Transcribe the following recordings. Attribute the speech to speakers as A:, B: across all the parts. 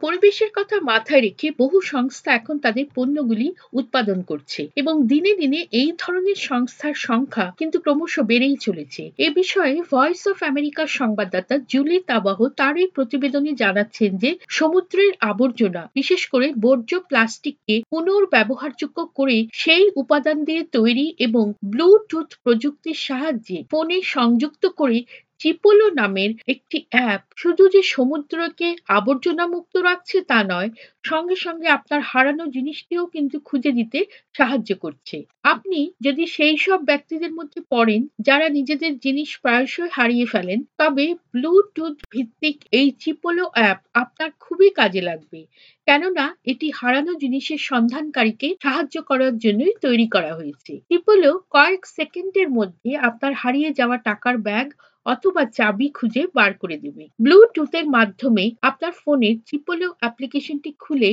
A: পরিবেশের কথা মাথায় রেখে বহু সংস্থা এখন তাদের পণ্যগুলি উৎপাদন করছে এবং দিনে দিনে এই ধরনের সংস্থার সংখ্যা কিন্তু ক্রমশ বেড়েই চলেছে। এ বিষয়ে ভয়েস অফ আমেরিকার সংবাদদাতা জুলি তাবাহ তার এই প্রতিবেদনে জানাচ্ছেন যে সমুদ্রের আবর্জনা, বিশেষ করে বর্জ্য প্লাস্টিককে পুনর্ব্যবহারযোগ্য করে সেই উপাদান দিয়ে তৈরি এবং ব্লুটুথ প্রযুক্তির সাহায্যে ফোনে সংযুক্ত করে চিপোলো নামের একটি অ্যাপ শুধু যে সমুদ্রকে আবর্জনা মুক্ত রাখছে তা নয়, সঙ্গে সঙ্গে আপনার হারানো জিনিসটিও কিন্তু খুঁজে দিতে সাহায্য করছে। আপনি যদি সেই সব ব্যক্তিদের মধ্যে পড়েন, যারা নিজেদের জিনিস প্রায়শই হারিয়ে ফেলেন, তবে ব্লুটুথ ভিত্তিক এই চিপোলো অ্যাপ আপনার খুবই কাজে লাগবে। কেননা, এটি হারানো জিনিসের সন্ধানকারীকে সাহায্য করার জন্যই তৈরি করা হয়েছে। চিপোলো কয়েক সেকেন্ডের মধ্যে আপনার হারিয়ে যাওয়া টাকার ব্যাগ অথবা চাবি খুঁজে বার করে দেবে। ব্লুটুথের মাধ্যমে আপনার ফোনের চিপোলো অ্যাপ্লিকেশনটি খুলে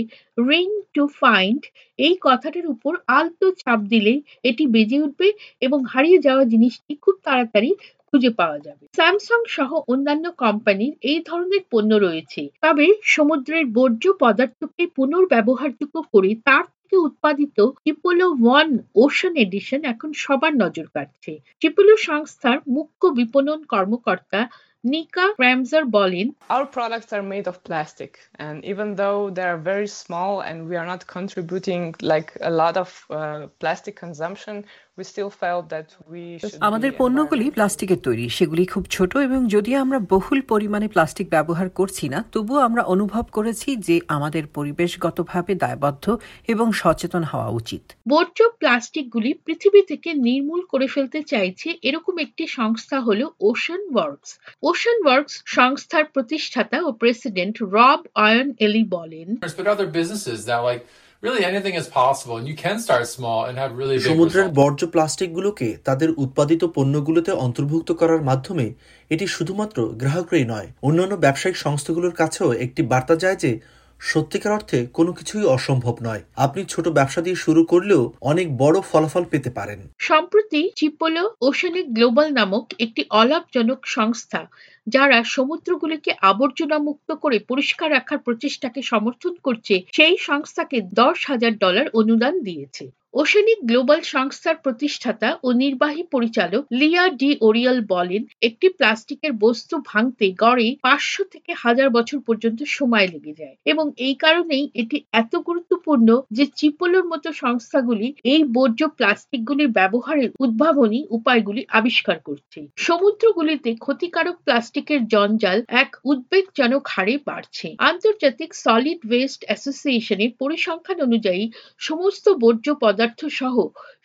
A: রিং টু ফাইন্ড এই কথাটার উপর আলতো চাপ দিলে এটি বেজে উঠবে এবং হারিয়ে যাওয়া জিনিসটি খুব তাড়াতাড়ি খুঁজে পাওয়া যাবে। স্যামসাং সহ অন্যান্য কোম্পানির এই ধরনের পণ্য রয়েছে। তবে সমুদ্রের বর্জ্য পদার্থকে পুনর্ব্যবহারযোগ্য করে তার থেকে উৎপাদিত চিপোলো ওয়ান ওশন এডিশন এখন সবার নজর কাড়ছে। চিপোলো সংস্থার মুখ্য বিপণন কর্মকর্তা নিকা ক্র্যামজার বলেন
B: Our products are made of plastic and even though they are very small and we are not contributing like a lot of uh, plastic consumption we still felt that we should
C: আমাদের পণ্যগুলি প্লাস্টিকের তৈরি সেগুলি খুব ছোট এবং যদিও আমরা বহুল পরিমাণে প্লাস্টিক ব্যবহার করছি না তবুও আমরা অনুভব করেছি যে আমাদের পরিবেশগতভাবে দায়বদ্ধ এবং সচেতন হওয়া উচিত।
A: বর্জ্য প্লাস্টিকগুলি পৃথিবী থেকে নির্মূল করে ফেলতে চাইছে এরকম একটি সংস্থা হলো ওশান ওয়ার্কস ওশান ওয়ার্কস সংস্থার প্রতিষ্ঠাতা ও প্রেসিডেন্ট রব আয়ন এলি বলেন
D: but other businesses that like really anything is possible and you can start small and have really big
E: সমুদ্রের
D: বর্জ্য
E: বর্জ্য প্লাস্টিকগুলোকে তাদের উৎপাদিত পণ্যগুলোতে অন্তর্ভুক্ত করার মাধ্যমে এটি শুধুমাত্র গ্রাহকরাই নয় অন্যান্য ব্যবসায়িক সংস্থাগুলোর কাছেও একটি বার্তা যায় যে সত্যিকার অর্থে কোনো কিছুই অসম্ভব নয়। আপনি ছোট ব্যবসা দিয়ে শুরু করলেও অনেক বড় ফলাফল পেতে পারেন।
A: সম্প্রতি চিপোলো ওশানিক গ্লোবাল নামক একটি অলাভজনক সংস্থা, যারা সমুদ্রগুলিকে আবর্জনা মুক্ত করে পরিষ্কার রাখার প্রচেষ্টাকে সমর্থন করছে, সেই সংস্থাকে দশ হাজার ডলার অনুদান দিয়েছে। ওশানিক গ্লোবাল সংস্থার প্রতিষ্ঠাতা ও নির্বাহী পরিচালক লিয়া ডি ওরিয়াল বলেন, একটি প্লাস্টিকের বস্তু ভাঙতে গড়ে পাঁচশো থেকে হাজার বছর পর্যন্ত সময় লেগে যায়। এবং এই কারণেই এটি এত গুরুত্বপূর্ণ যে চিপোলোর মতো সংস্থাগুলি এই বর্জ্য প্লাস্টিকগুলির ব্যবহারের উদ্ভাবনী উপায়গুলি আবিষ্কার করছে। সমুদ্রগুলিতে ক্ষতিকারক প্লাস্টিকের জঞ্জাল এক উদ্বেগজনক হারে বাড়ছে। আন্তর্জাতিক সলিড ওয়েস্ট অ্যাসোসিয়েশনের পরিসংখ্যান অনুযায়ী সমস্ত বর্জ্য পদার্থ সহ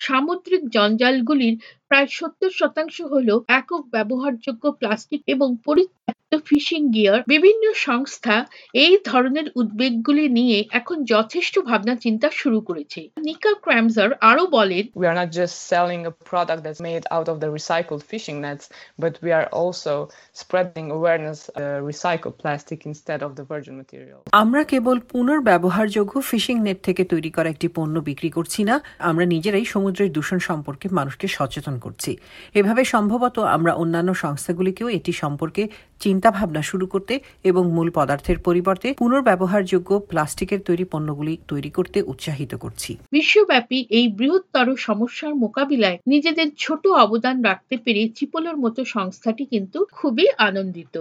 A: সামুদ্রিক জঞ্জালগুলির প্রায় সত্তর শতাংশ হল একক ব্যবহারযোগ্য প্লাস্টিক এবং পরিত্যক্ত ফিশিং গিয়ার বিভিন্ন সংস্থা এই ধরনের উদ্বেগগুলি নিয়ে এখন যথেষ্ট ভাবনা চিন্তা শুরু করেছে। নিকা ক্র্যামজার আরও বলেন
B: we are not just selling a product that's made out of the recycled fishing nets but we are also spreading awareness of uh, recycled plastic instead of the virgin material.
C: আমরা কেবল পুনর্ব্যবহারযোগ্য ফিশিং নেট থেকে তৈরি করা একটি পণ্য বিক্রি করছি না আমরা নিজেরাই সমুদ্রের দূষণ সম্পর্কে মানুষকে সচেতন করছি। এভাবে সম্ভবত আমরা অন্যান্য সংস্থাগুলিকেও এটি সম্পর্কে চিন্তাভাবনা শুরু করতে এবং মূল পদার্থের পরিবর্তে পুনর্ব্যবহারযোগ্য প্লাস্টিকের তৈরি পণ্যগুলি তৈরি করতে উৎসাহিত করছি।
A: বিশ্বব্যাপী এই বৃহত্তর সমস্যার মোকাবিলায় নিজেদের ছোট অবদান রাখতে পেরে চিপোলোর মতো সংস্থাটি কিন্তু খুবই আনন্দিত।